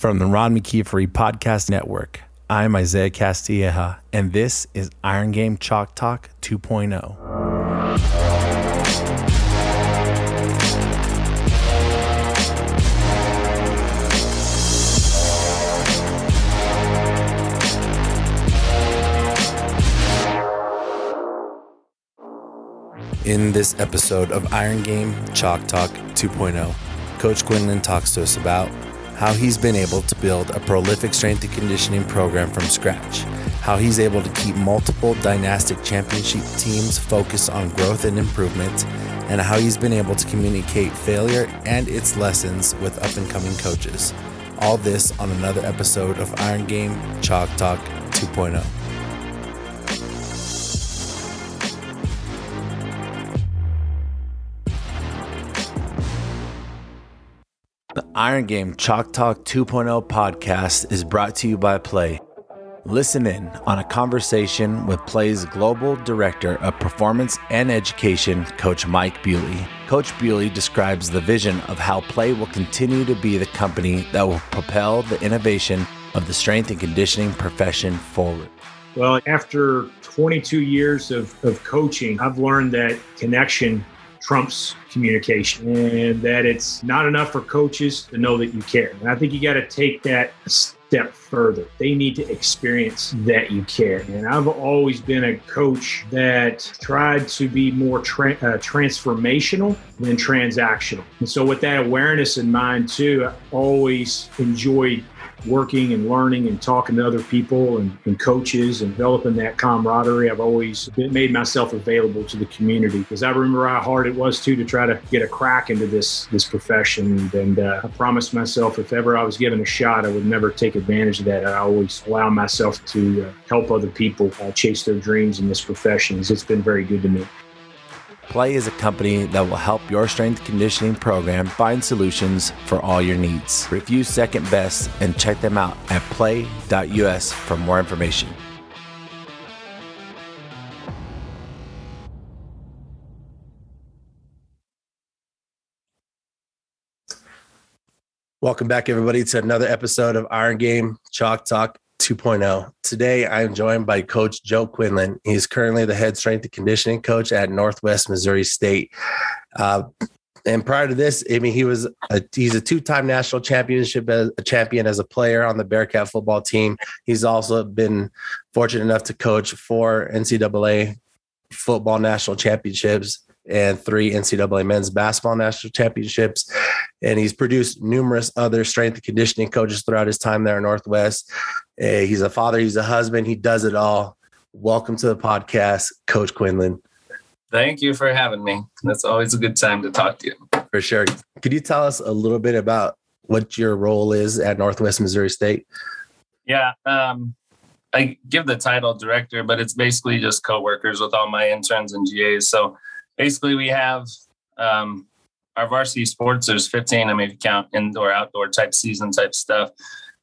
From the Ron McKeefery Podcast Network, I'm Isaiah Castilleja, and this is Iron Game Chalk Talk 2.0. In this episode of Iron Game Chalk Talk 2.0, Coach Quinlan talks to us about how he's been able to build a prolific strength and conditioning program from scratch, how he's able to keep multiple dynastic championship teams focused on growth and improvement, and how he's been able to communicate failure and its lessons with up and coming coaches. All this on another episode of Iron Game Chalk Talk 2.0. Iron Game Chalk Talk 2.0 podcast is brought to you by Play. Listen in on a conversation with Play's Global Director of Performance and Education, Coach Mike Bewley. Coach Bewley describes the vision of how Play will continue to be the company that will propel the innovation of the strength and conditioning profession forward. Well, after 22 years of, of coaching, I've learned that connection trumps communication and that it's not enough for coaches to know that you care. And I think you got to take that a step further. They need to experience that you care. And I've always been a coach that tried to be more tra- uh, transformational than transactional. And so, with that awareness in mind, too, I always enjoyed working and learning and talking to other people and, and, coaches and developing that camaraderie. I've always made myself available to the community because I remember how hard it was too to try to get a crack into this this profession. And uh, I promised myself if ever I was given a shot, I would never take advantage of that. I always allow myself to uh, help other people uh, chase their dreams in this profession. It's been very good to me. Play is a company that will help your strength conditioning program find solutions for all your needs. Review Second Best and check them out at play.us for more information. Welcome back, everybody, to another episode of Iron Game Chalk Talk 2.0. Today, I'm joined by Coach Joe Quinlan. He's currently the head strength and conditioning coach at Northwest Missouri State. Uh, and prior to this, I mean, he was a, he's a two-time national championship as a champion as a player on the Bearcat football team. He's also been fortunate enough to coach four NCAA football national championships and three NCAA men's basketball national championships. And he's produced numerous other strength and conditioning coaches throughout his time there in Northwest. Uh, he's a father, he's a husband, he does it all. Welcome to the podcast, Coach Quinlan. Thank you for having me. That's always a good time to talk to you. For sure. Could you tell us a little bit about what your role is at Northwest Missouri State? Yeah, um, I give the title director, but it's basically just co-workers with all my interns and GAs. So basically, we have um, our varsity sports. There's 15. I mean, if you count indoor, outdoor type season type stuff.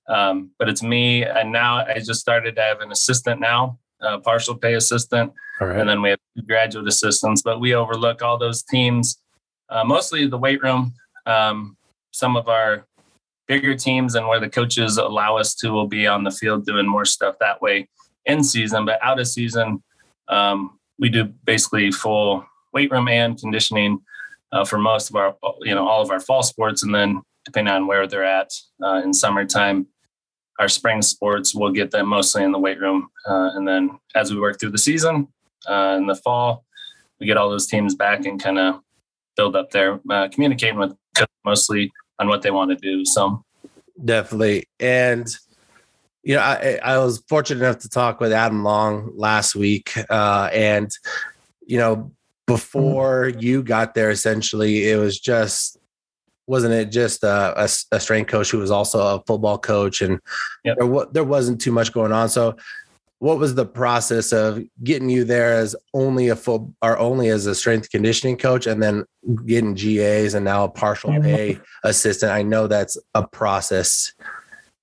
Um, but it's me, and now I just started to have an assistant now, a partial pay assistant, and then we have graduate assistants. But we overlook all those teams, uh, mostly the weight room. Um, some of our bigger teams and where the coaches allow us to will be on the field doing more stuff that way in season, but out of season, um, we do basically full weight room and conditioning uh, for most of our, you know, all of our fall sports, and then depending on where they're at uh, in summertime, our spring sports we'll get them mostly in the weight room, uh, and then as we work through the season uh, in the fall, we get all those teams back and kind of build up there, uh, communicating with mostly on what they want to do. So. Definitely, and you know, I, I was fortunate enough to talk with Adam Long last week, uh, and you know, before you got there, essentially, it was just wasn't it just a, a, a, strength coach who was also a football coach? And yep. there, there wasn't too much going on. So what was the process of getting you there as only a full or only as a strength conditioning coach and then getting GAs and now a partial pay assistant? I know that's a process.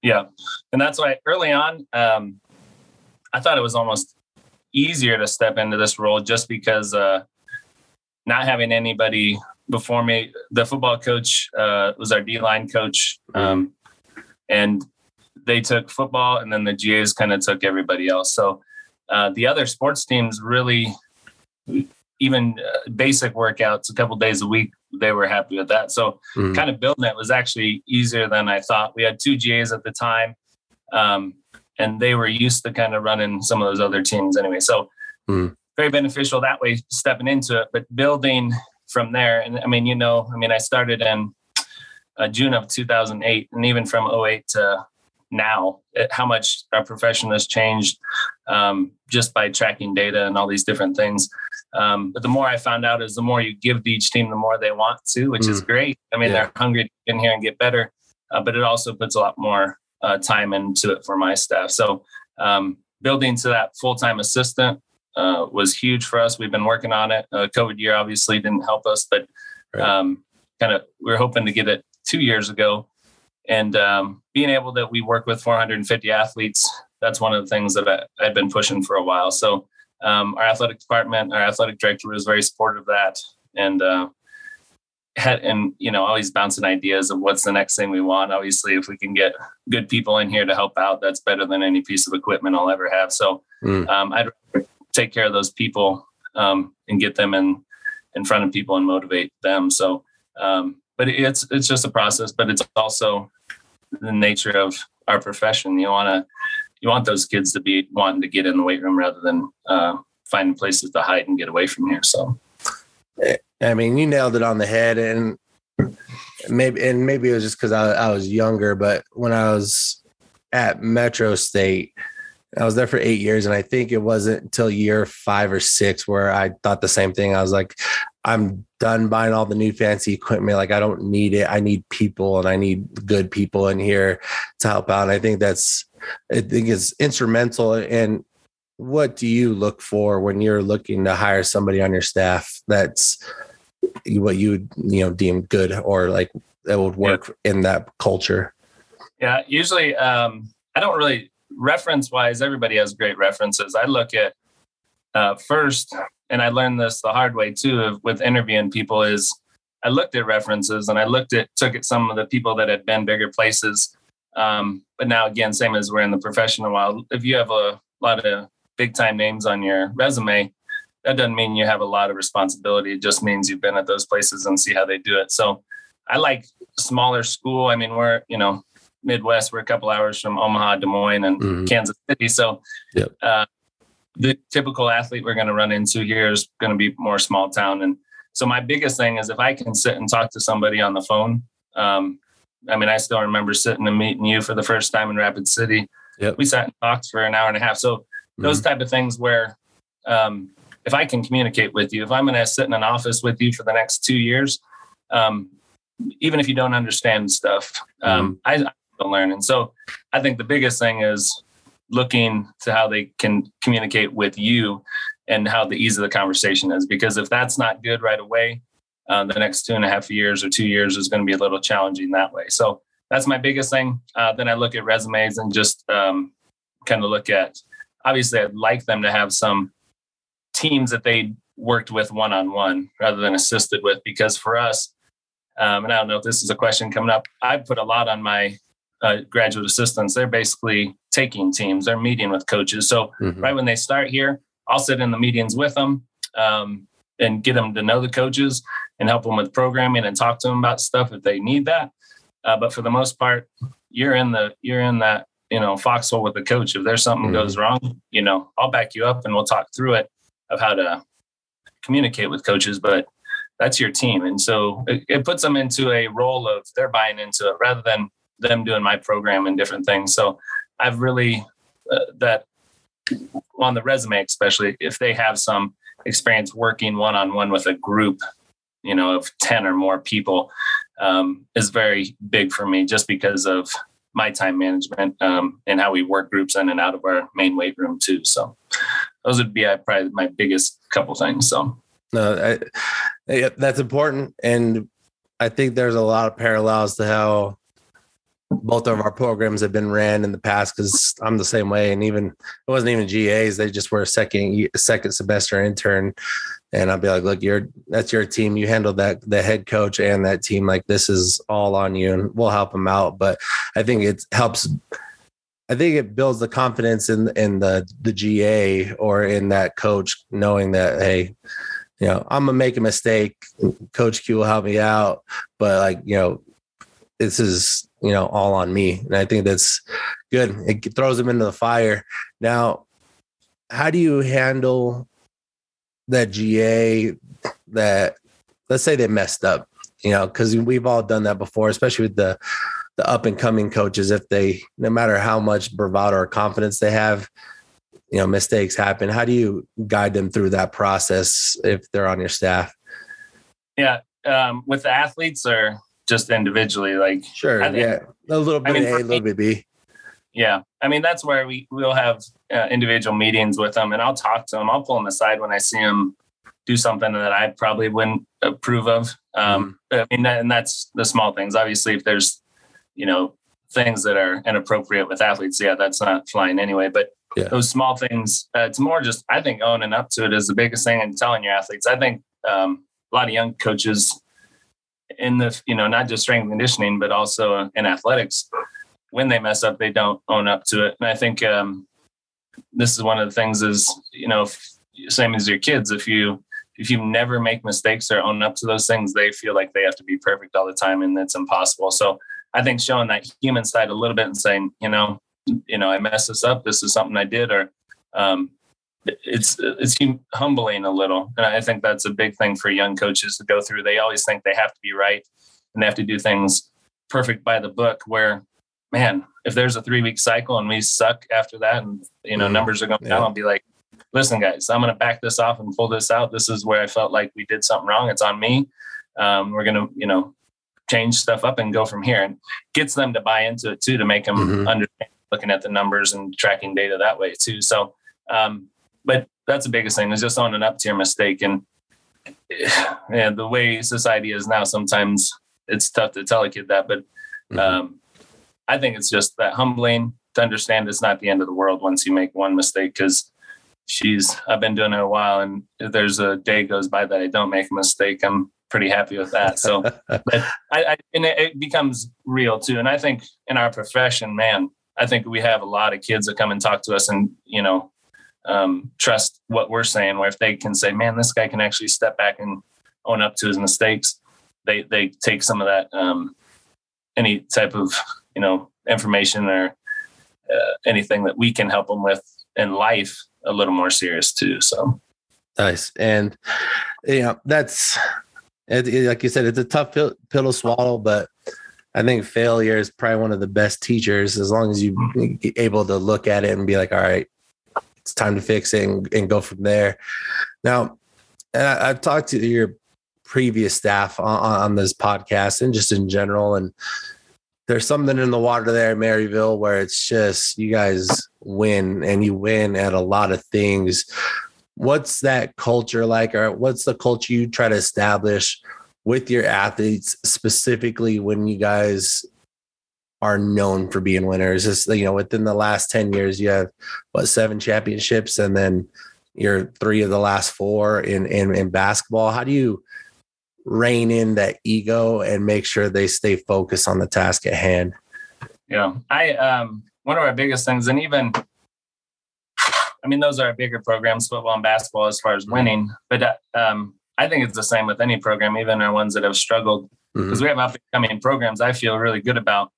Yeah. And that's why early on um, I thought it was almost easier to step into this role just because uh, not having anybody before me. The football coach uh, was our D line coach. Um, and they took football, and then the GAs kind of took everybody else. So uh, the other sports teams really, even uh, basic workouts a couple days a week, they were happy with that. So mm. kind of building it was actually easier than I thought. We had two GAs at the time, um, and they were used to kind of running some of those other teams anyway. So mm. Very beneficial that way, stepping into it. But building from there, and I mean, you know, I mean, I started in uh, June of 2008, and even from 08 to now, it, how much our profession has changed um, just by tracking data and all these different things. Um, but the more I found out is the more you give to each team, the more they want to, which mm. is great. I mean, yeah. they're hungry to get in here and get better, uh, but it also puts a lot more uh, time into it for my staff. So um, building to that full time assistant uh, was huge for us. We've been working on it. Uh, COVID year obviously didn't help us, but um, kind of we are hoping to get it two years ago. And um, being able that we work with 450 athletes, that's one of the things that I, I've been pushing for a while. So um, our athletic department, our athletic director was very supportive of that, and uh, had and you know always bouncing ideas of what's the next thing we want. Obviously, if we can get good people in here to help out, that's better than any piece of equipment I'll ever have. So mm. um, I'd take care of those people um, and get them in in front of people and motivate them. So, um, but it's it's just a process, but it's also the nature of our profession. You want to you want those kids to be wanting to get in the weight room rather than uh, finding places to hide and get away from here. So, I mean, you nailed it on the head, and maybe and maybe it was just because I, I was younger, but when I was at Metro State. I was there for eight years, and I think it wasn't until year five or six where I thought the same thing. I was like, I'm done buying all the new fancy equipment. Like, I don't need it. I need people, and I need good people in here to help out. And I think that's I think is instrumental. And what do you look for when you're looking to hire somebody on your staff that's what you would you know deem good or like that would work yeah. in that culture? Yeah, usually um, I don't really reference wise. Everybody has great references. I look at uh, first, and I learned this the hard way too with interviewing people is I looked at references and I looked at took at some of the people that had been bigger places um, but now again, same as we're in the professional world, if you have a lot of big time names on your resume, that doesn't mean you have a lot of responsibility. It just means you've been at those places and see how they do it. So I like smaller school. I mean, we're, you know, Midwest, we're a couple hours from Omaha, Des Moines, and mm-hmm. Kansas City. So yep. uh, the typical athlete we're going to run into here is going to be more small town. And so my biggest thing is if I can sit and talk to somebody on the phone, um, I mean, I still remember sitting and meeting you for the first time in Rapid City. Yep. We sat and talked for an hour and a half. So those mm-hmm. type of things where um, if I can communicate with you, if I'm going to sit in an office with you for the next two years, um, even if you don't understand stuff, um, mm-hmm. I, I learn. And so I think the biggest thing is looking to how they can communicate with you and how the ease of the conversation is. Because if that's not good right away, uh, the next two and a half years or two years is going to be a little challenging that way. So that's my biggest thing. Uh, then I look at resumes and just um, kind of look at. Obviously, I'd like them to have some teams that they worked with one on one rather than assisted with, because for us, um, and I don't know if this is a question coming up. I put a lot on my uh, graduate assistants. They're basically taking teams. They're meeting with coaches. So mm-hmm. right when they start here, I'll sit in the meetings with them. Um, and get them to know the coaches and help them with programming and talk to them about stuff if they need that. Uh, but for the most part, you're in the you're in that you know foxhole with the coach. If there's something mm-hmm. goes wrong, you know I'll back you up and we'll talk through it of how to communicate with coaches. But that's your team, and so it, it puts them into a role of they're buying into it rather than them doing my program and different things. So I've really uh, that on the resume, especially if they have some experience working one on one with a group, you know, of 10 or more people um, is very big for me just because of my time management um, and how we work groups in and out of our main weight room too. So those would be uh, probably my biggest couple things. So no, I, that's important. And I think there's a lot of parallels to how both of our programs have been ran in the past because I'm the same way. And even it wasn't even GAs; they just were a second second semester intern. And I'll be like, "Look, you're that's your team. You handle that the head coach and that team. Like this is all on you, and we'll help them out." But I think it helps. I think it builds the confidence in in the the GA or in that coach knowing that hey, you know, I'm gonna make a mistake. Coach Q will help me out, but like you know, this is you know all on me. And i think that's good. It throws them into the fire. Now how do you handle that ga that let's say they messed up you know because we've all done that before especially with the the up and coming coaches. If they no matter how much bravado or confidence they have you know mistakes happen. How do you guide them through that process if they're on your staff? Yeah um, with the athletes or just individually. Like sure, think, yeah, a little bit I mean, A, a little bit B. Yeah, I mean that's where we we'll have uh, individual meetings with them, and I'll talk to them. I'll pull them aside when I see them do something that I probably wouldn't approve of. Um, mm-hmm. I mean, that, and that's the small things. Obviously, if there's you know things that are inappropriate with athletes, yeah, that's not flying anyway. But yeah. those small things, uh, it's more just I think owning up to it is the biggest thing and telling your athletes. I think um, a lot of young coaches in the you know not just strength conditioning but also in athletics when they mess up they don't own up to it. And i think um, this is one of the things is you know same as your kids if you if you never make mistakes or own up to those things they feel like they have to be perfect all the time and it's impossible. So i think showing that human side a little bit and saying you know you know i messed this up this is something i did or um, it's it's humbling a little. And i think that's a big thing for young coaches to go through. They always think they have to be right and they have to do things perfect by the book where man if there's a three week cycle and we suck after that and you know mm-hmm. numbers are going yeah. down i'll be like listen guys i'm going to back this off and pull this out. This is where i felt like we did something wrong. It's on me. Um, we're going to you know change stuff up and go from here. And gets them to buy into it too to make them mm-hmm. understand looking at the numbers and tracking data that way too. So um, but that's the biggest thing is just owning up to your mistake. And yeah, the way society is now, sometimes it's tough to tell a kid that, but mm-hmm. um, I think it's just that humbling to understand it's not the end of the world once you make one mistake. Cause she's, I've been doing it a while and if there's a day goes by that I don't make a mistake, I'm pretty happy with that. So, but I, I and it, it becomes real too. And I think in our profession, man, I think we have a lot of kids that come and talk to us and, you know, um, trust what we're saying. Where if they can say, "Man, this guy can actually step back and own up to his mistakes," they they take some of that um, any type of you know information or uh, anything that we can help them with in life a little more serious too. So nice, and you know that's it, it, like you said, it's a tough pill, pill to swallow, but. I think failure is probably one of the best teachers as long as you mm-hmm. able to look at it and be like, all right, it's time to fix it and, and go from there. Now, I, have talked to your previous staff on, on, this podcast and just in general, and there's something in the water there Maryville where it's just you guys win and you win at a lot of things. What's that culture like, or what's the culture you try to establish with your athletes, specifically when you guys are known for being winners. You know, within the last ten years, you have what seven championships, and then you're three of the last four in in, in basketball. How do you rein in that ego and make sure they stay focused on the task at hand? Yeah, I um one of our biggest things, and even I mean, those are our bigger programs, football and basketball, as far as winning. But uh, um, I think it's the same with any program, even our ones that have struggled, because mm-hmm. we have up and coming programs. I feel really good about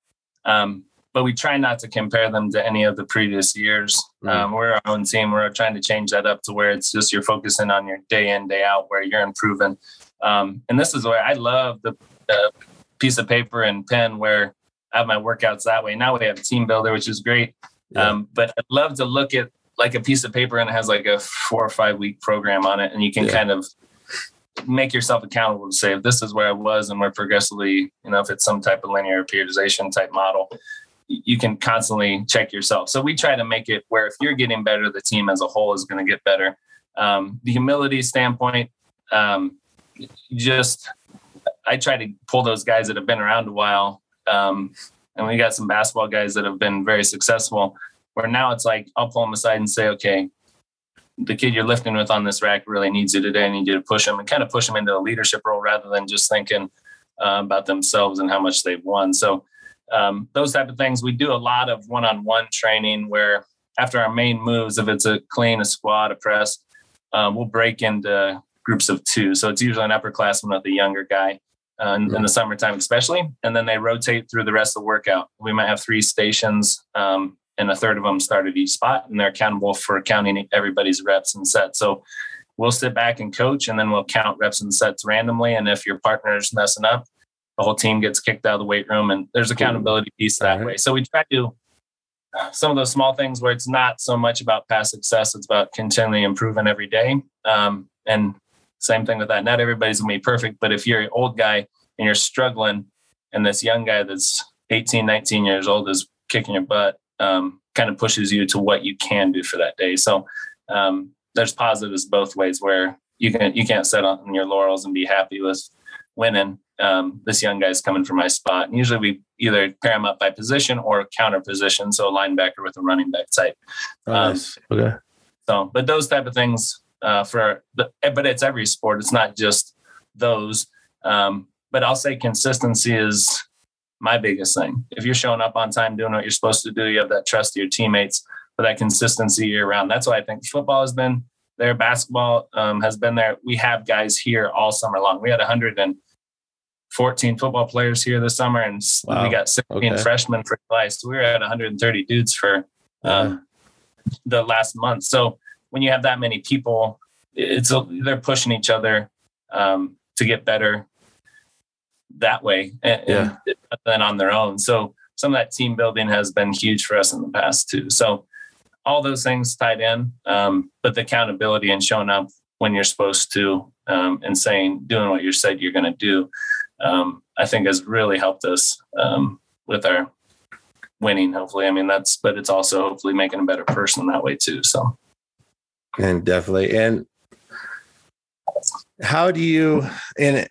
um, but we try not to compare them to any of the previous years. Um, we're our own team. We're trying to change that up to where it's just you're focusing on your day in, day out, where you're improving. Um, and this is where I love the uh, piece of paper and pen where I have my workouts that way. Now we have a team builder, which is great. Yeah. Um, but I'd love to look at like a piece of paper and it has like a four or five week program on it, and you can yeah. kind of make yourself accountable to say if this is where I was and we're progressively, you know, if it's some type of linear periodization type model, you can constantly check yourself. So we try to make it where if you're getting better, the team as a whole is going to get better. Um, the humility standpoint, um, just I try to pull those guys that have been around a while. Um, and we got some basketball guys that have been very successful. Where now it's like I'll pull them aside and say, okay, the kid you're lifting with on this rack really needs you today. Need you to push them and kind of push them into a leadership role rather than just thinking uh, about themselves and how much they've won. So um, those type of things. We do a lot of one-on-one training where after our main moves, if it's a clean, a squat, a press, um, we'll break into groups of two. So it's usually an upperclassman with a younger guy uh, in, in, the summertime, especially. And then they rotate through the rest of the workout. We might have three stations, um, and a third of them start at each spot, and they're accountable for counting everybody's reps and sets. So we'll sit back and coach, and then we'll count reps and sets randomly. And if your partner's messing up, the whole team gets kicked out of the weight room, and there's accountability piece that way. So we try to some of those small things where it's not so much about past success; it's about continually improving every day. Um, and same thing with that. Not everybody's gonna be perfect, but if you're an old guy and you're struggling, and this young guy that's 18, 19 years old is kicking your butt, um, kind of pushes you to what you can do for that day. So um, there's positives both ways where you can you can't sit on your laurels and be happy with winning. Um, this young guy's coming for my spot. And usually we either pair him up by position or counter position, so a linebacker with a running back type. Oh, nice. Um, okay. So, but those type of things uh, for, the, but it's every sport. It's not just those. Um, but I'll say consistency is my biggest thing. If you're showing up on time, doing what you're supposed to do, you have that trust of your teammates for that consistency year round. That's why I think football has been there. Basketball um, has been there. We have guys here all summer long. We had 114 football players here this summer, and wow. we got 16 okay. freshmen for class. So we were at 130 dudes for uh, the last month. So when you have that many people, it's a, they're pushing each other um, to get better that way and, yeah. and than on their own. So some of that team building has been huge for us in the past too. So all those things tied in, um, but the accountability and showing up when you're supposed to um, and saying doing what you said you're going to do, um, I think has really helped us um, with our winning. Hopefully, I mean that's, but it's also hopefully making a better person that way too. So, and definitely, and how do you and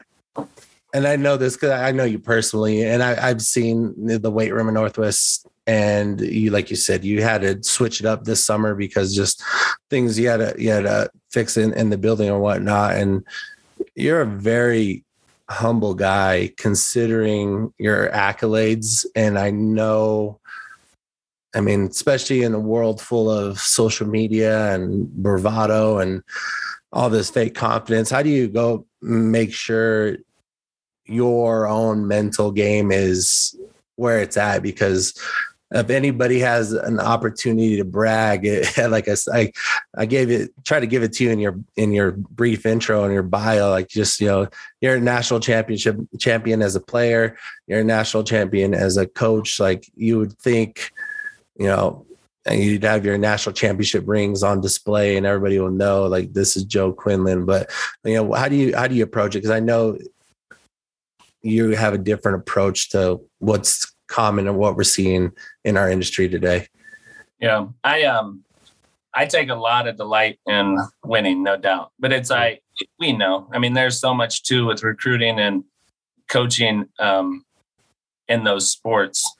and I know this because I know you personally, and I, have seen the weight room in Northwest. And you, like you said, you had to switch it up this summer because just things you had to you had to fix in, in the building or whatnot. And you're a very humble guy considering your accolades. And I know, I mean, especially in a world full of social media and bravado and all this fake confidence, how do you go make sure your own mental game is where it's at because if anybody has an opportunity to brag like I, I, I gave it try to give it to you in your in your brief intro and your bio like just you know you're a national championship champion as a player you're a national champion as a coach like you would think you know and you'd have your national championship rings on display and everybody will know like this is joe quinlan but you know how do you how do you approach it? Because i know you have a different approach to what's common and what we're seeing in our industry today. Yeah, I um I take a lot of delight in winning, no doubt. But it's I we know. I mean, there's so much too with recruiting and coaching um, in those sports.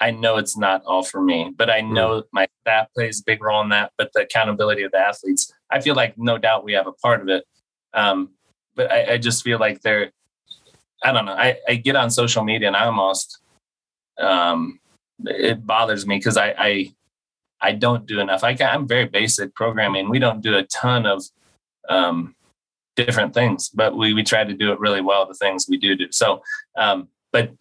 I know it's not all for me, but I know mm. my staff plays a big role in that. But the accountability of the athletes, I feel like no doubt we have a part of it. Um, but I, I just feel like there I don't know. I, I get on social media and I almost um, it bothers me because I, I I don't do enough. I I'm very basic programming. We don't do a ton of um, different things, but we we try to do it really well. The things we do do. So, um, but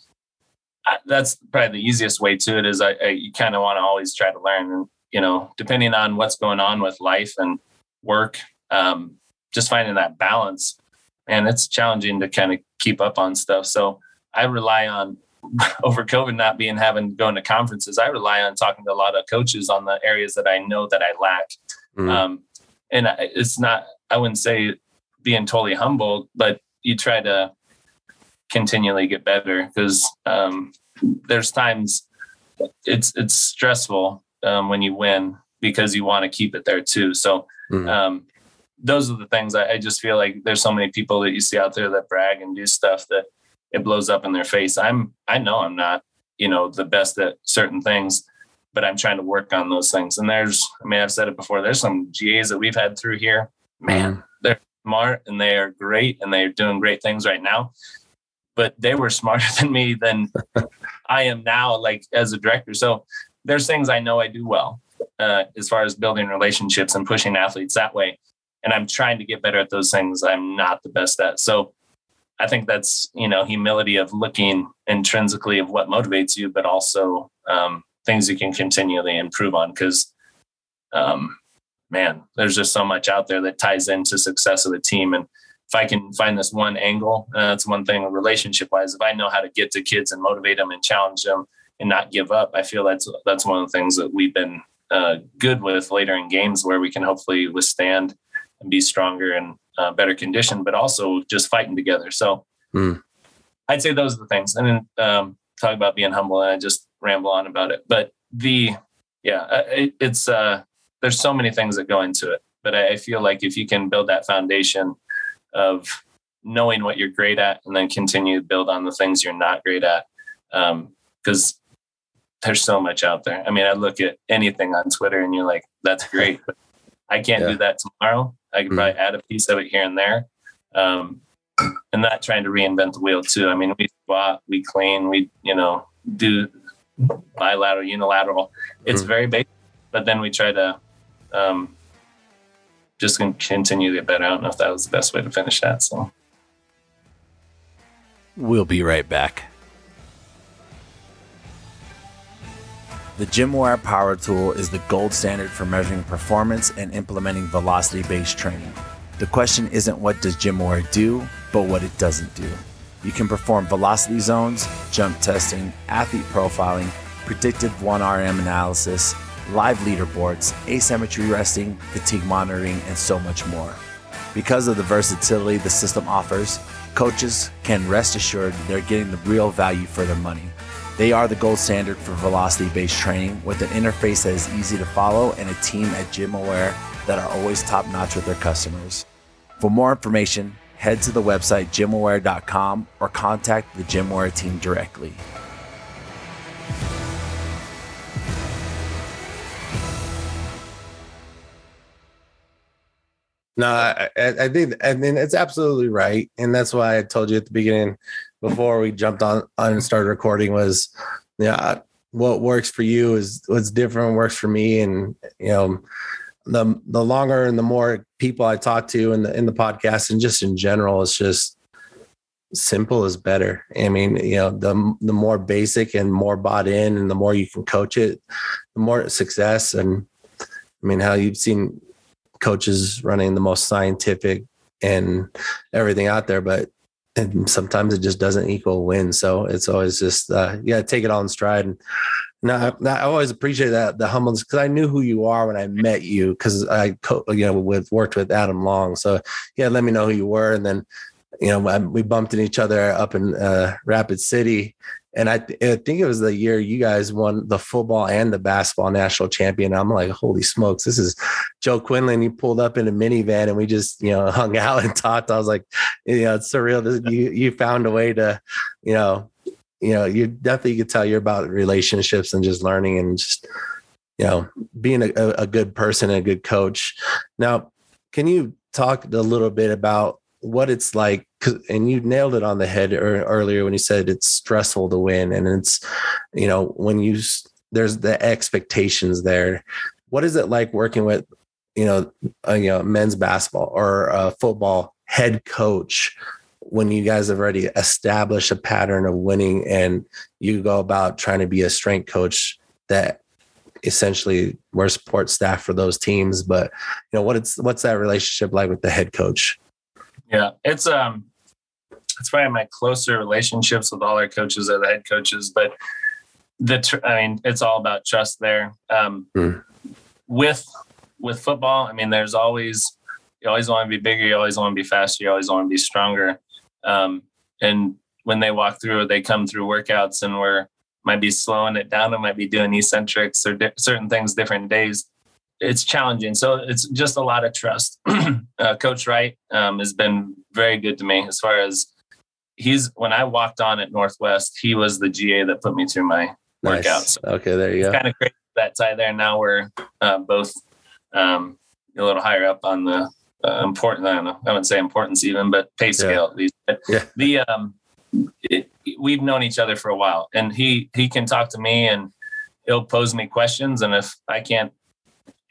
I, that's probably the easiest way to it. Is I, I you kind of want to always try to learn, and you know, depending on what's going on with life and work, um, just finding that balance and it's challenging to kind of keep up on stuff. So I rely on over COVID not being having going to conferences. I rely on talking to a lot of coaches on the areas that I know that I lack. Mm-hmm. Um, and it's not, I wouldn't say being totally humble, but you try to continually get better because um, there's times it's it's stressful um, when you win because you want to keep it there too. So mm-hmm. Those are the things I, I just feel like there's so many people that you see out there that brag and do stuff that it blows up in their face. I'm I know I'm not you know, the best at certain things, but I'm trying to work on those things. And there's, I mean, I've said it before, there's some GAs that we've had through here. Man, they're smart and they are great and they're doing great things right now. But they were smarter than me than I am now, like as a director. So there's things I know I do well uh, as far as building relationships and pushing athletes that way. And I'm trying to get better at those things I'm not the best at. So I think that's, you know, humility of looking intrinsically of what motivates you, but also um, things you can continually improve on. Cause, um, man, there's just so much out there that ties into success of the team. And if I can find this one angle, uh, that's one thing relationship wise. If I know how to get to kids and motivate them and challenge them and not give up, I feel that's that's one of the things that we've been uh, good with later in games where we can hopefully withstand and be stronger and uh, better condition, but also just fighting together. So mm. I'd say those are the things. And then um, talk about being humble, and I just ramble on about it. But the yeah, uh, it, it's uh, there's so many things that go into it. But I, I feel like if you can build that foundation of knowing what you're great at, and then continue to build on the things you're not great at, because um, there's so much out there. I mean, I look at anything on Twitter and you're like, that's great. But I can't yeah. do that tomorrow. I could probably add a piece of it here and there. Um, and not trying to reinvent the wheel too. I mean, we squat, we clean, we, you know, do bilateral, unilateral. It's mm very basic, but then we try to um, just continue to get better. I don't know if that was the best way to finish that. So we'll be right back. The GymAware Power Tool is the gold standard for measuring performance and implementing velocity based training. The question isn't what does GymAware do, but what it doesn't do. You can perform velocity zones, jump testing, athlete profiling, predictive 1RM analysis, live leaderboards, asymmetry testing, fatigue monitoring, and so much more. Because of the versatility the system offers, coaches can rest assured they're getting the real value for their money. They are the gold standard for velocity based training with an interface that is easy to follow and a team at GymAware that are always top notch with their customers. For more information, head to the website gymaware.com or contact the GymAware team directly. No, I, I, think I mean it's absolutely right, and that's why I told you at the beginning before we jumped on, on and started recording was, yeah, what works for you is what's different works for me. And, you know, the, the longer and the more people I talk to in the, in the podcast and just in general, it's just simple is better. I mean, you know, the, the more basic and more bought in and the more you can coach it, the more success. And I mean, how you've seen coaches running the most scientific and everything out there, but and sometimes it just doesn't equal win. So it's always just uh, yeah, take it all in stride. And now, I always appreciate that the humbleness because I knew who you are when I met you because I co- you know with worked with Adam Long. So yeah, let me know who you were, and then you know we bumped into each other up in uh, Rapid City, and I, th- I, think it was the year you guys won the football and the basketball national champion. I'm like, holy smokes, this is Joe Quinlan. He pulled up in a minivan and we just, you know, hung out and talked. I was like, you know, it's surreal. This, you you found a way to, you know, you know, you definitely could tell you're about relationships and just learning and just, you know, being a, a good person and a good coach. Now, can you talk a little bit about what it's like and you nailed it on the head earlier when you said it's stressful to win and it's you know when you there's the expectations there. What is it like working with you know a, you know men's basketball or a football head coach when you guys have already established a pattern of winning and you go about trying to be a strength coach that essentially we're support staff for those teams but you know what it's what's that relationship like with the head coach? Yeah, it's um, it's probably my closer relationships with all our coaches are the head coaches, but the tr- I mean, it's all about trust there. Um, mm. With with football, I mean, there's always you always want to be bigger, you always want to be faster, you always want to be stronger. Um, and when they walk through, they come through workouts, and we're might be slowing it down, it might be doing eccentrics or di- certain things different days it's challenging. So it's just a lot of trust. uh, Coach Wright um, has been very good to me as far as he's when I walked on at Northwest, he was the GA that put me through my Nice. workouts. Okay, there you go. Kind of great that tie there. Now we're uh, both um, a little higher up on the uh, important. I don't know. I wouldn't say importance even, but pay scale at least. But Yeah. The um, it, we've known each other for a while, and he he can talk to me and he'll pose me questions, and if I can't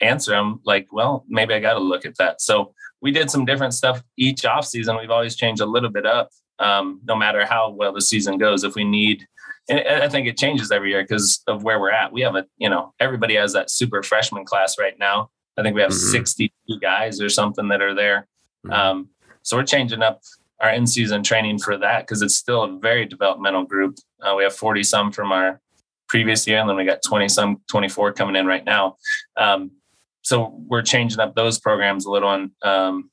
answer them, like, well, maybe I got to look at that. So we did some different stuff each off season. We've always changed a little bit up, um, no matter how well the season goes. If we need, and I think it changes every year because of where we're at. We have a, you know, everybody has that super freshman class right now. I think we have Mhm. 62 guys or something that are there. Mhm. Um, so we're changing up our in season training for that because it's still a very developmental group. Uh, we have 40 some from our previous year, and then we got 20 some, 24 coming in right now. Um, so we're changing up those programs a little and um,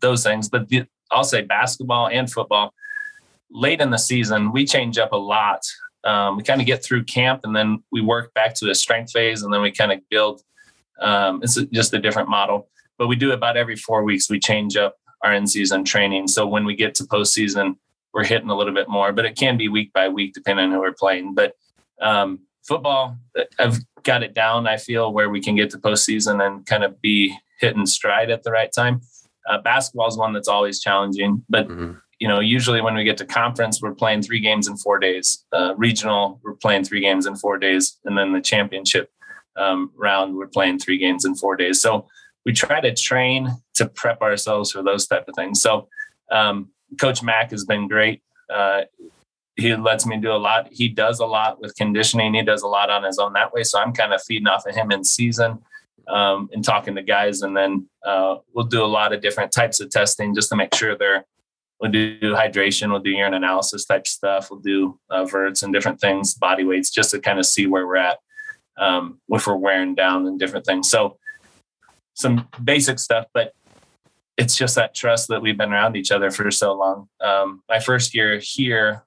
those things. But the, I'll say basketball and football late in the season, we change up a lot. Um, we kind of get through camp and then we work back to the strength phase and then we kind of build. Um, it's just a different model, but we do about every four weeks. We change up our in season training. So when we get to postseason, we're hitting a little bit more, but it can be week by week depending on who we're playing. But um, football, I've got it down. I feel where we can get to postseason and kind of be hitting stride at the right time. Uh, basketball is one that's always challenging, but Mhm. you know, usually when we get to conference, we're playing three games in four days. Uh, regional, we're playing three games in four days, and then the championship um, round, we're playing three games in four days. So we try to train to prep ourselves for those type of things. So um, Coach Mack has been great. Uh, he lets me do a lot. He does a lot with conditioning. He does a lot on his own that way. So I'm kind of feeding off of him in season um, and talking to guys, and then uh, we'll do a lot of different types of testing just to make sure they're We'll do hydration. We'll do urine analysis type stuff. We'll do uh, verts and different things, body weights, just to kind of see where we're at, um, if we're wearing down and different things. So some basic stuff, but it's just that trust that we've been around each other for so long. Um, my first year here,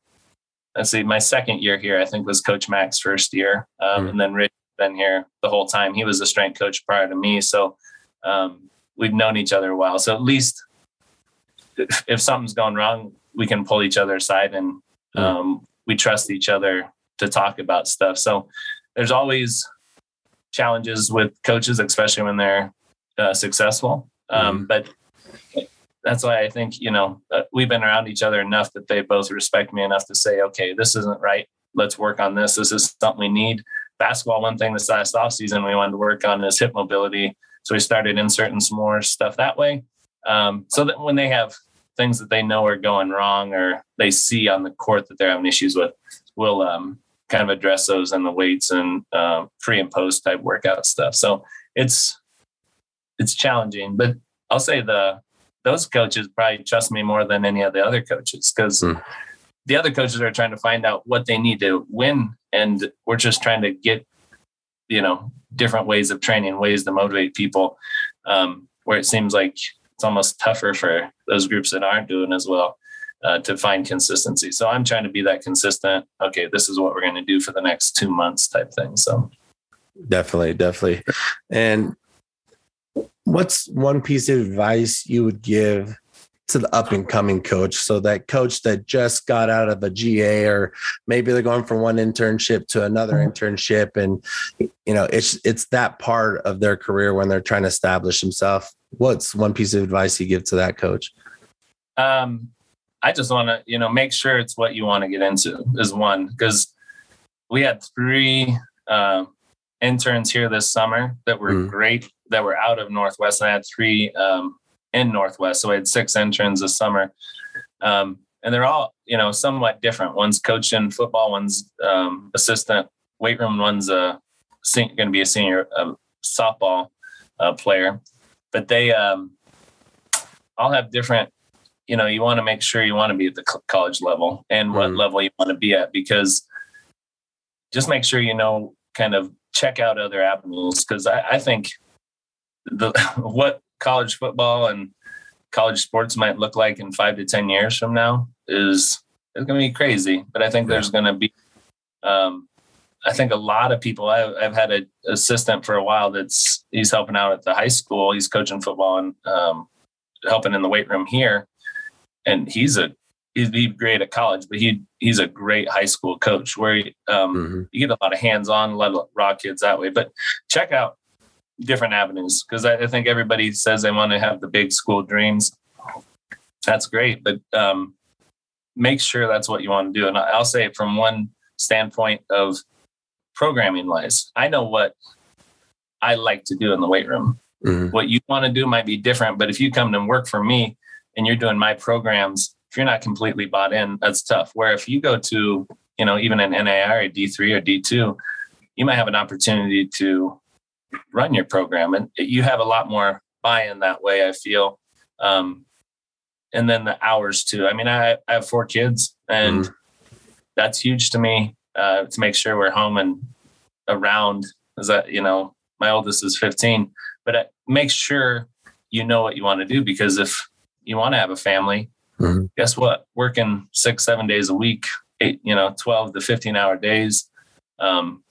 let's see, my second year here, I think was Coach Mack's first year, um, Mhm. and then Rich been here the whole time. He was a strength coach prior to me, so um, we've known each other a while. So at least if, if something's going wrong, we can pull each other aside and Mm. um, we trust each other to talk about stuff. So there's always challenges with coaches, especially when they're uh, successful. Um, But that's why I think, you know, uh, we've been around each other enough that they both respect me enough to say, okay, this isn't right. Let's work on this. This is something we need. Basketball, one thing this last offseason we wanted to work on is hip mobility. So we started inserting some more stuff that way. Um, so that when they have things that they know are going wrong or they see on the court that they're having issues with, we'll um, kind of address those in the weights and uh, pre and post type workout stuff. So it's it's challenging, but I'll say the those coaches probably trust me more than any of the other coaches because Hmm. The other coaches are trying to find out what they need to win, and we're just trying to get you know different ways of training, ways to motivate people. Um, where it seems like it's almost tougher for those groups that aren't doing as well uh, to find consistency. So I'm trying to be that consistent. Okay, this is what we're going to do for the next two months, type thing. So Definitely, definitely. And what's one piece of advice you would give to the up and coming coach? So that coach that just got out of a GA, or maybe they're going from one internship to another internship, and you know it's it's that part of their career when they're trying to establish themselves. What's one piece of advice you give to that coach? um, I just want to, you know, make sure it's what you want to get into is one because we had three uh, interns here this summer that were Mhm. great that were out of Northwest. I had three um, in Northwest, so we had six interns this summer, um, and they're all, you know, somewhat different. One's coaching football, one's um, assistant weight room, one's a going to be a senior um, softball uh, player, but they um, all have different you know you want to make sure you want to be at the college level and what Mhm. level you want to be at because just make sure you know kind of check out other avenues because I, I think the what college football and college sports might look like in five to ten years from now is it's going to be crazy but i think Yeah. there's going to be um, i think a lot of people I've, I've had an assistant for a while that's he's helping out at the high school he's coaching football and um, helping in the weight room here and he's a he'd be great at college, but he he's a great high school coach where he, um, mm-hmm. you get a lot of hands on, a lot of raw kids that way. But check out different avenues because I, I, think everybody says they want to have the big school dreams. That's great, but um, make sure that's what you want to do. And I'll say from one standpoint of programming wise, I know what I like to do in the weight room. Mm-hmm. What you want to do might be different, but if you come and work for me and you're doing my programs, if you're not completely bought in, that's tough. Where if you go to, you know, even an NAI or D3 or D2, you might have an opportunity to run your program and you have a lot more buy-in that way, I feel. Um, and then the hours too. I mean, I, I have four kids and mm-hmm. that's huge to me uh, to make sure we're home and around is that, you know, my oldest is 15, but make sure you know what you want to do because if you want to have a family, mm-hmm. guess what? Working six, seven days a week, eight, you know, 12 to 15 hour days um,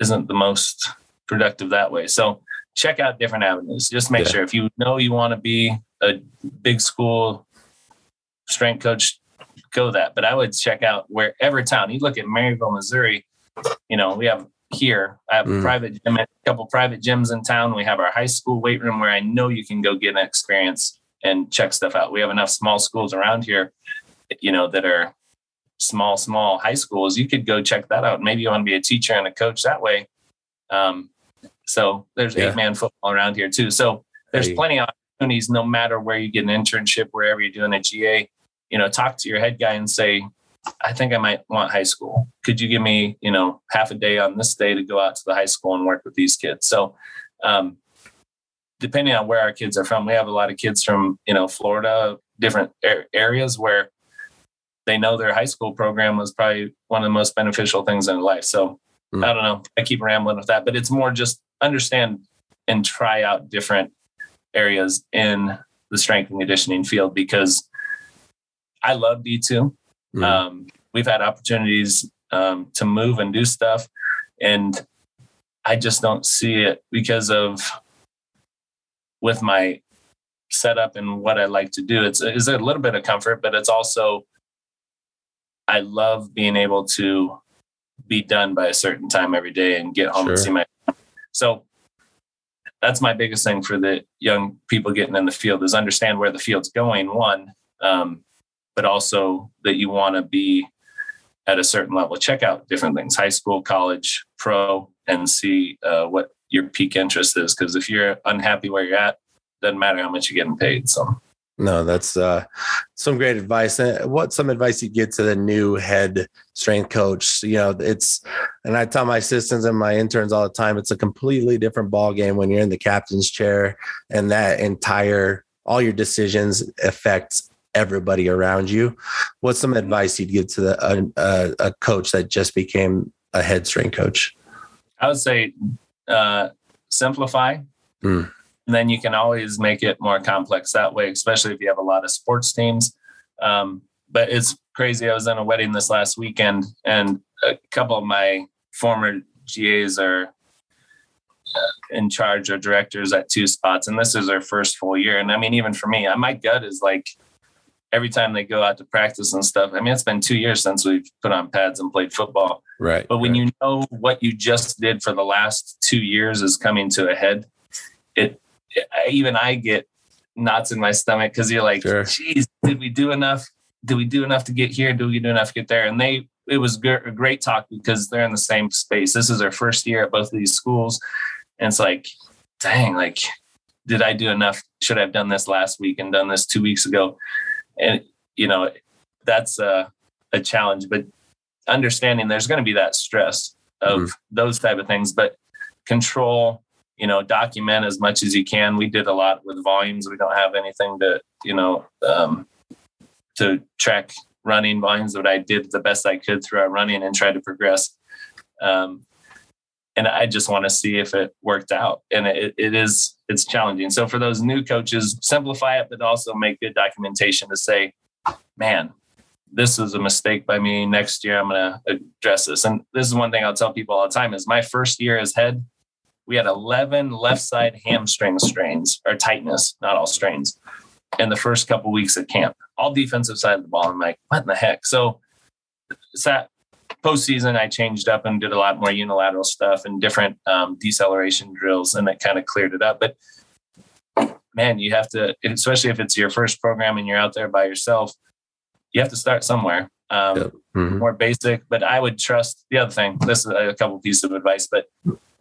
isn't the most productive that way. So check out different avenues. Just make yeah. sure if you know you want to be a big school strength coach, go that. But I would check out wherever town. You look at Maryville, Missouri. You know, we have here. I have mm. a private gym, a couple private gyms in town. We have our high school weight room where I know you can go get an experience and check stuff out. We have enough small schools around here, you know, that are small, small high schools. You could go check that out. Maybe you want to be a teacher and a coach that way. Um, so there's yeah. eight man football around here too. So there's hey. plenty of opportunities no matter where you get an internship, wherever you're doing a GA, you know, talk to your head guy and say, I think I might want high school. Could you give me, you know, half a day on this day to go out to the high school and work with these kids? So, um, depending on where our kids are from, we have a lot of kids from, you know, Florida, different areas where they know their high school program was probably one of the most beneficial things in life. So, mm. I don't know. I keep rambling with that, but it's more just understand and try out different areas in the strength and conditioning field because I love D2. Mm. Um, we've had opportunities um, to move and do stuff, and I just don't see it because of with my setup and what I like to do. It's, it's a little bit of comfort, but it's also I love being able to be done by a certain time every day and get home sure. and see my. So that's my biggest thing for the young people getting in the field is understand where the field's going. One, um, but also that you want to be at a certain level. Check out different things, high school, college, pro, and see uh, what your peak interest is. Because if you're unhappy where you're at, doesn't matter how much you're getting paid. So. No, that's uh, some great advice. And what some advice you get to the new head strength coach? You know, it's and I tell my assistants and my interns all the time, it's a completely different ball game when you're in the captain's chair, and that entire all your decisions affects everybody around you. What's some advice you'd give to the, a, a coach that just became a head strength coach? I would say uh, simplify. Mm. And then you can always make it more complex that way, especially if you have a lot of sports teams. Um, but it's crazy. I was in a wedding this last weekend, and a couple of my former GAs are uh, in charge or directors at two spots, and this is their first full year. And I mean, even for me, my gut is like, every time they go out to practice and stuff. I mean, it's been two years since we've put on pads and played football. Right. But when right. you know what you just did for the last two years is coming to a head, it even I get knots in my stomach because you're like, sure. geez, did we do enough? Did we do enough to get here? Did we do enough to get there? And they, it was a great talk because they're in the same space. This is their first year at both of these schools. And it's like, dang, like, did I do enough? Should I have done this last week and done this two weeks ago? and you know that's a, a challenge but understanding there's going to be that stress of mm-hmm. those type of things but control you know document as much as you can we did a lot with volumes we don't have anything to you know um, to track running volumes but i did the best i could throughout running and try to progress um, and i just want to see if it worked out and it, it is it's challenging. So for those new coaches, simplify it, but also make good documentation to say, man, this is a mistake by me. Next year, I'm going to address this. And this is one thing I'll tell people all the time is my first year as head, we had 11 left side hamstring strains or tightness, not all strains. in the first couple weeks at camp, all defensive side of the ball. I'm like, what in the heck? So, that postseason, I changed up and did a lot more unilateral stuff and different um, deceleration drills, and it kind of cleared it up. But man, you have to, especially if it's your first program and you're out there by yourself, you have to start somewhere. Um, yep. mm-hmm. More basic, but I would trust the other thing. This is a couple pieces of advice, but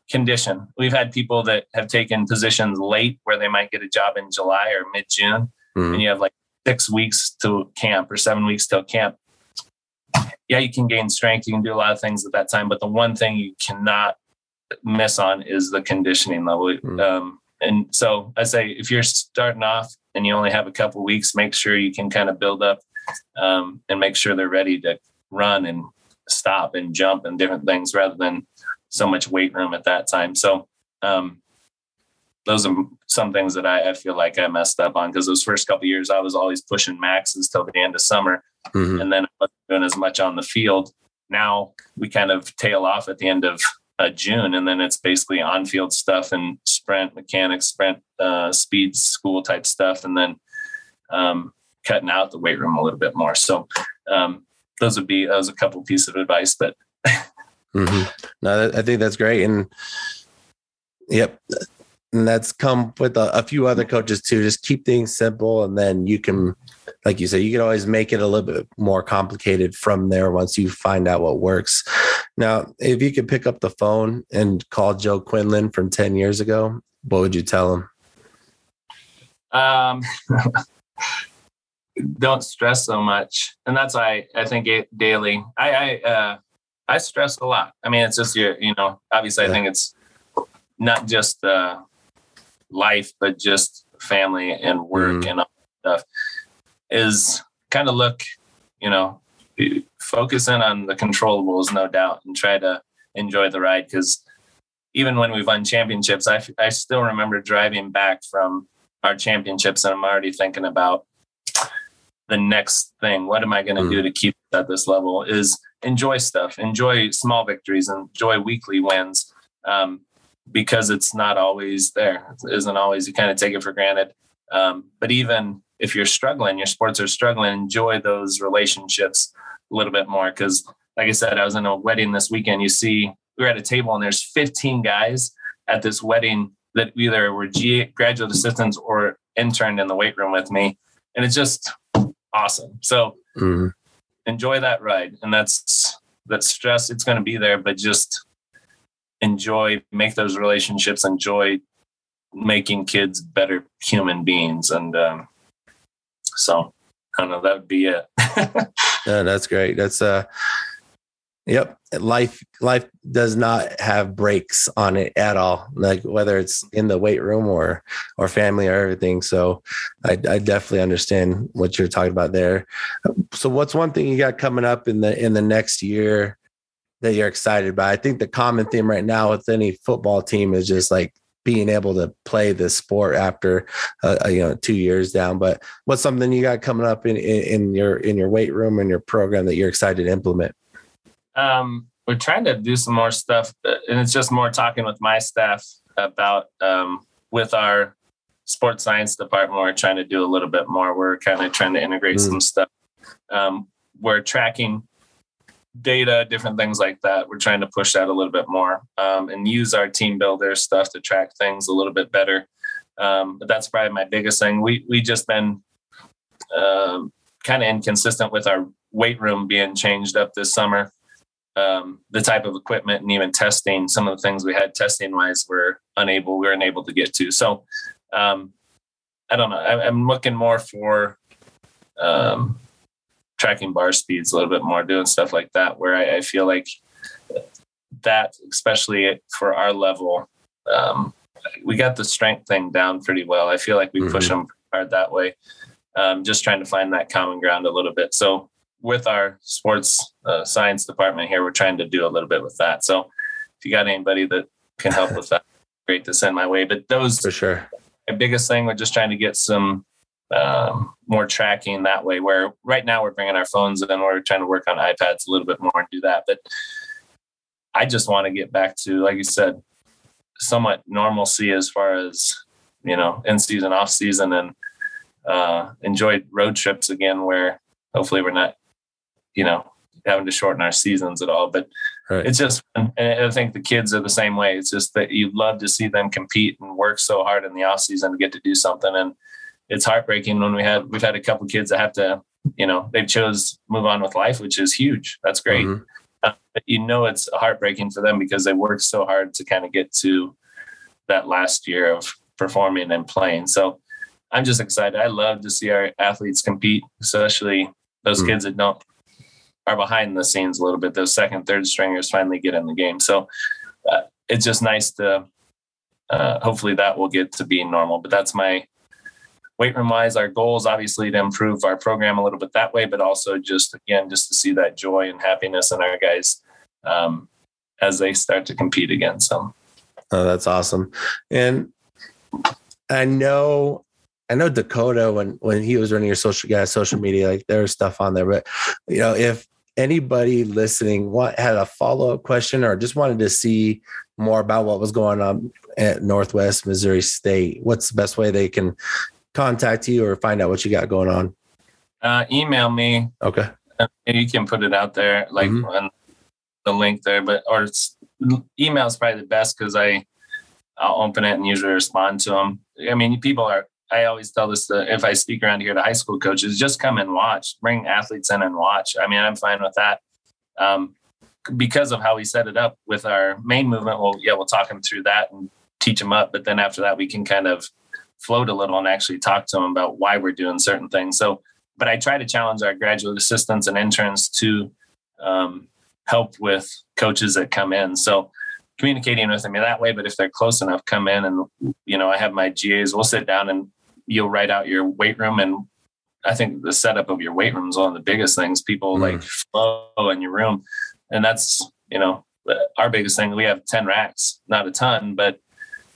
condition. We've had people that have taken positions late where they might get a job in July or mid June, mm-hmm. and you have like six weeks to camp or seven weeks till camp. Yeah, you can gain strength. You can do a lot of things at that time, but the one thing you cannot miss on is the conditioning level. Mm-hmm. Um, and so I say, if you're starting off and you only have a couple weeks, make sure you can kind of build up um, and make sure they're ready to run and stop and jump and different things rather than so much weight room at that time. So um, those are some things that I, I, feel like I messed up on because those first couple years I was always pushing maxes till the end of summer, mm-hmm. and then I wasn't doing as much on the field. Now we kind of tail off at the end of uh, June, and then it's basically on-field stuff and sprint mechanics, sprint uh, speed school type stuff, and then um, cutting out the weight room a little bit more. So um, those would be those a couple pieces of advice, but. mm-hmm. No, I think that's great, and yep, and that's come with a, a, few other coaches too. Just keep things simple, and then you can, like you said, you can always make it a little bit more complicated from there once you find out what works. Now, if you could pick up the phone and call Joe Quinlan from ten years ago, what would you tell him? Um, don't stress so much, and that's why I think it daily. I I uh, I stress a lot. I mean, it's just your, you know, obviously, yeah. I think it's not just uh, life, but just family and work mm. and all stuff is kind of look, you know, focus in on the controllables, no doubt, and try to enjoy the ride. Because even when we've won championships, I, I still remember driving back from our championships and I'm already thinking about the next thing. What am I going to mm. do to keep at this level? Is enjoy stuff, enjoy small victories, enjoy weekly wins. Um, because it's not always there. It isn't always, you kind of take it for granted. Um, but even if you're struggling, your sports are struggling, enjoy those relationships a little bit more. Cause like I said, I was in a wedding this weekend. You see, we were at a table and there's 15 guys at this wedding that either were G- graduate assistants or interned in the weight room with me. And it's just awesome. So mm-hmm. Enjoy that ride. And that's, that stress, it's going to be there, but just enjoy make those relationships enjoy making kids better human beings. And um, so i don't know that would be it. Yeah that's great. That's uh yep life life does not have breaks on it at all like whether it's in the weight room or or family or everything so i, I definitely understand what you're talking about there so what's one thing you got coming up in the in the next year that you're excited about. I think the common theme right now with any football team is just like being able to play the sport after uh, uh, you know two years down. But what's something you got coming up in, in, in your in your weight room and your program that you're excited to implement? Um, we're trying to do some more stuff, uh, and it's just more talking with my staff about um, with our sports science department. We're trying to do a little bit more. We're kind of trying to integrate mm. some stuff. Um, we're tracking data, different things like that. We're trying to push that a little bit more um, and use our TeamBuildr stuff to track things a little bit better. Um, but that's probably my biggest thing. We we just been um, kind of inconsistent with our weight room being changed up this summer. Um, the type of equipment and even testing, some of the things we had testing wise, were unable we were unable to get to. So um, I don't know. I, am looking more for um, tracking bar speeds a little bit more, doing stuff like that, where I, I feel like that, especially for our level, um, we got the strength thing down pretty well. I feel like we mm-hmm. push them hard that way. Um, just trying to find that common ground a little bit. So with our sports uh, science department here, we're trying to do a little bit with that. So if you got anybody that can help with that, great to send my way. But those for sure. My biggest thing, we're just trying to get some um, more tracking that way. Where right now we're bringing our phones and we're trying to work on iPads a little bit more and do that. But I just want to get back to, like you said, somewhat normalcy as far as you know, in season, off season, and uh, enjoyed road trips again, where hopefully we're not, you know, having to shorten our seasons at all. But right. it's just, and I think the kids are the same way. It's just that you love to see them compete and work so hard in the off season to get to do something. And it's heartbreaking when we had we've had a couple kids that have to, you know, they've chose move on with life, which is huge. That's great. Mm-hmm. Uh, you know, it's heartbreaking for them because they worked so hard to kind of get to that last year of performing and playing. So I'm just excited. I love to see our athletes compete, especially those mm. kids that don't are behind the scenes a little bit. Those second, third stringers finally get in the game. So uh, it's just nice to. Uh, hopefully that will get to being normal. But that's my weight room wise. Our goal is obviously to improve our program a little bit that way, but also just again just to see that joy and happiness in our guys um, as they start to compete again. So. Oh, that's awesome. And I know I know Dakota when when he was running your social guys social media, like there was stuff on there. But you know, if anybody listening what had a follow-up question or just wanted to see more about what was going on at Northwest Missouri State, what's the best way they can contact you or find out what you got going on? Uh, email me. Okay. You can put it out there, like mm-hmm. on the link there, but or email is probably the best because I I'll open it and usually respond to them. I mean, people are I always tell this to, if I speak around here to high school coaches, just come and watch, bring athletes in and watch. I mean, I'm fine with that. Um, because of how we set it up with our main movement, well, yeah, we'll talk them through that and teach them up. But then after that, we can kind of float a little and actually talk to them about why we're doing certain things. So, but I try to challenge our graduate assistants and interns to um, help with coaches that come in. So, communicating with them in that way. But if they're close enough, come in and you know, I have my GAs. We'll sit down and you'll write out your weight room and I think the setup of your weight room is one of the biggest things. People mm. like flow in your room. And that's, you know, our biggest thing. We have 10 racks, not a ton, but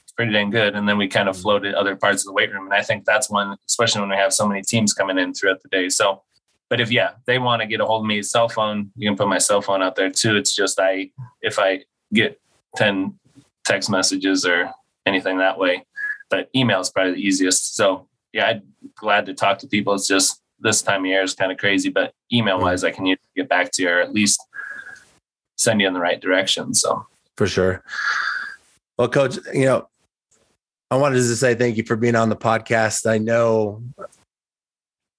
it's pretty dang good. And then we kind of mm. floated other parts of the weight room. And I think that's one, especially when we have so many teams coming in throughout the day. So, but if, yeah, they want to get a hold of me, cell phone, you can put my cell phone out there too. It's just, I, if I get 10 text messages or anything that way, but email is probably the easiest. So yeah, I'm glad to talk to people. It's just this time of year is kind of crazy, but email wise, I can get back to you or at least send you in the right direction. So for sure. Well, coach, you know, I wanted to say thank you for being on the podcast. I know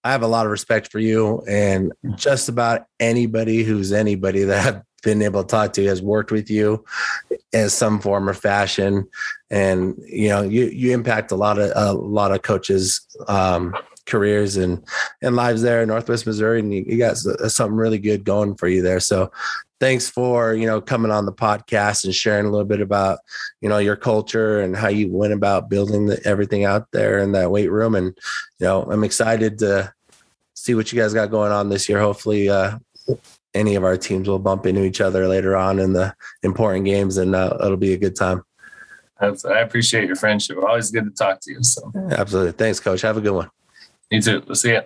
I have a lot of respect for you and just about anybody who's anybody that I've been able to talk to has worked with you in some form or fashion. And you know you you impact a lot of a lot of coaches um, careers and and lives there in northwest missouri. And you, you got something really good going for you there. So thanks for you know coming on the podcast and sharing a little bit about you know your culture and how you went about building the, everything out there in that weight room. And you know i'm excited to see what you guys got going on this year. Hopefully uh any of our teams will bump into each other later on in the important games, and uh, it'll be a good time. I appreciate your friendship. Always good to talk to you. So absolutely, thanks, Coach. Have a good one. You too. We'll see you.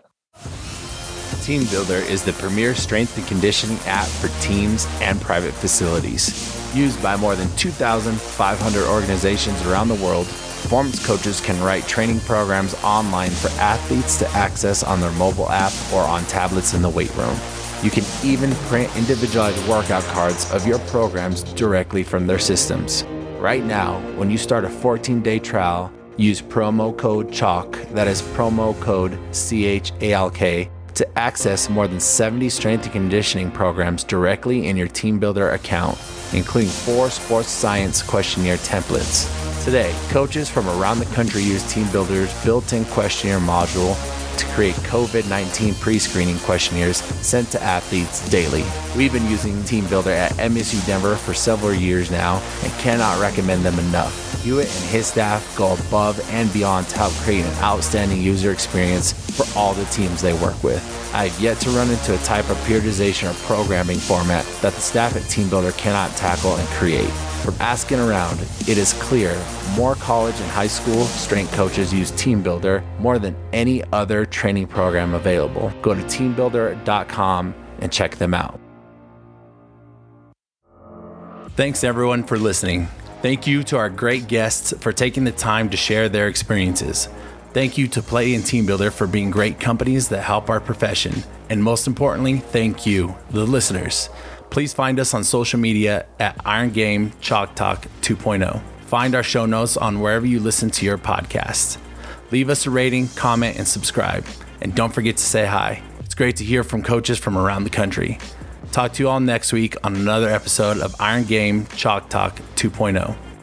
TeamBuildr is the premier strength and conditioning app for teams and private facilities. Used by more than 2,500 organizations around the world, performance coaches can write training programs online for athletes to access on their mobile app or on tablets in the weight room. You can even print individualized workout cards of your programs directly from their systems. Right now, when you start a 14 day trial, use promo code CHALK, that is promo code C H A L K, to access more than 70 strength and conditioning programs directly in your TeamBuildr account, including four sports science questionnaire templates. Today, coaches from around the country use TeamBuildr's built in questionnaire module to create COVID 19 pre screening questionnaires sent to athletes daily. We've been using TeamBuildr at MSU Denver for several years now and cannot recommend them enough. Hewitt and his staff go above and beyond to help create an outstanding user experience for all the teams they work with. I have yet to run into a type of periodization or programming format that the staff at TeamBuildr cannot tackle and create. From asking around, it is clear more college and high school strength coaches use TeamBuildr more than any other training program available. Go to teambuildr.com and check them out. Thanks everyone for listening. Thank you to our great guests for taking the time to share their experiences. Thank you to Play and TeamBuildr for being great companies that help our profession. And most importantly, thank you, the listeners. Please find us on social media at Iron Game Chalk Talk 2.0. Find our show notes on wherever you listen to your podcasts. Leave us a rating, comment, and subscribe. And don't forget to say hi. It's great to hear from coaches from around the country. Talk to you all next week on another episode of Iron Game Chalk Talk 2.0.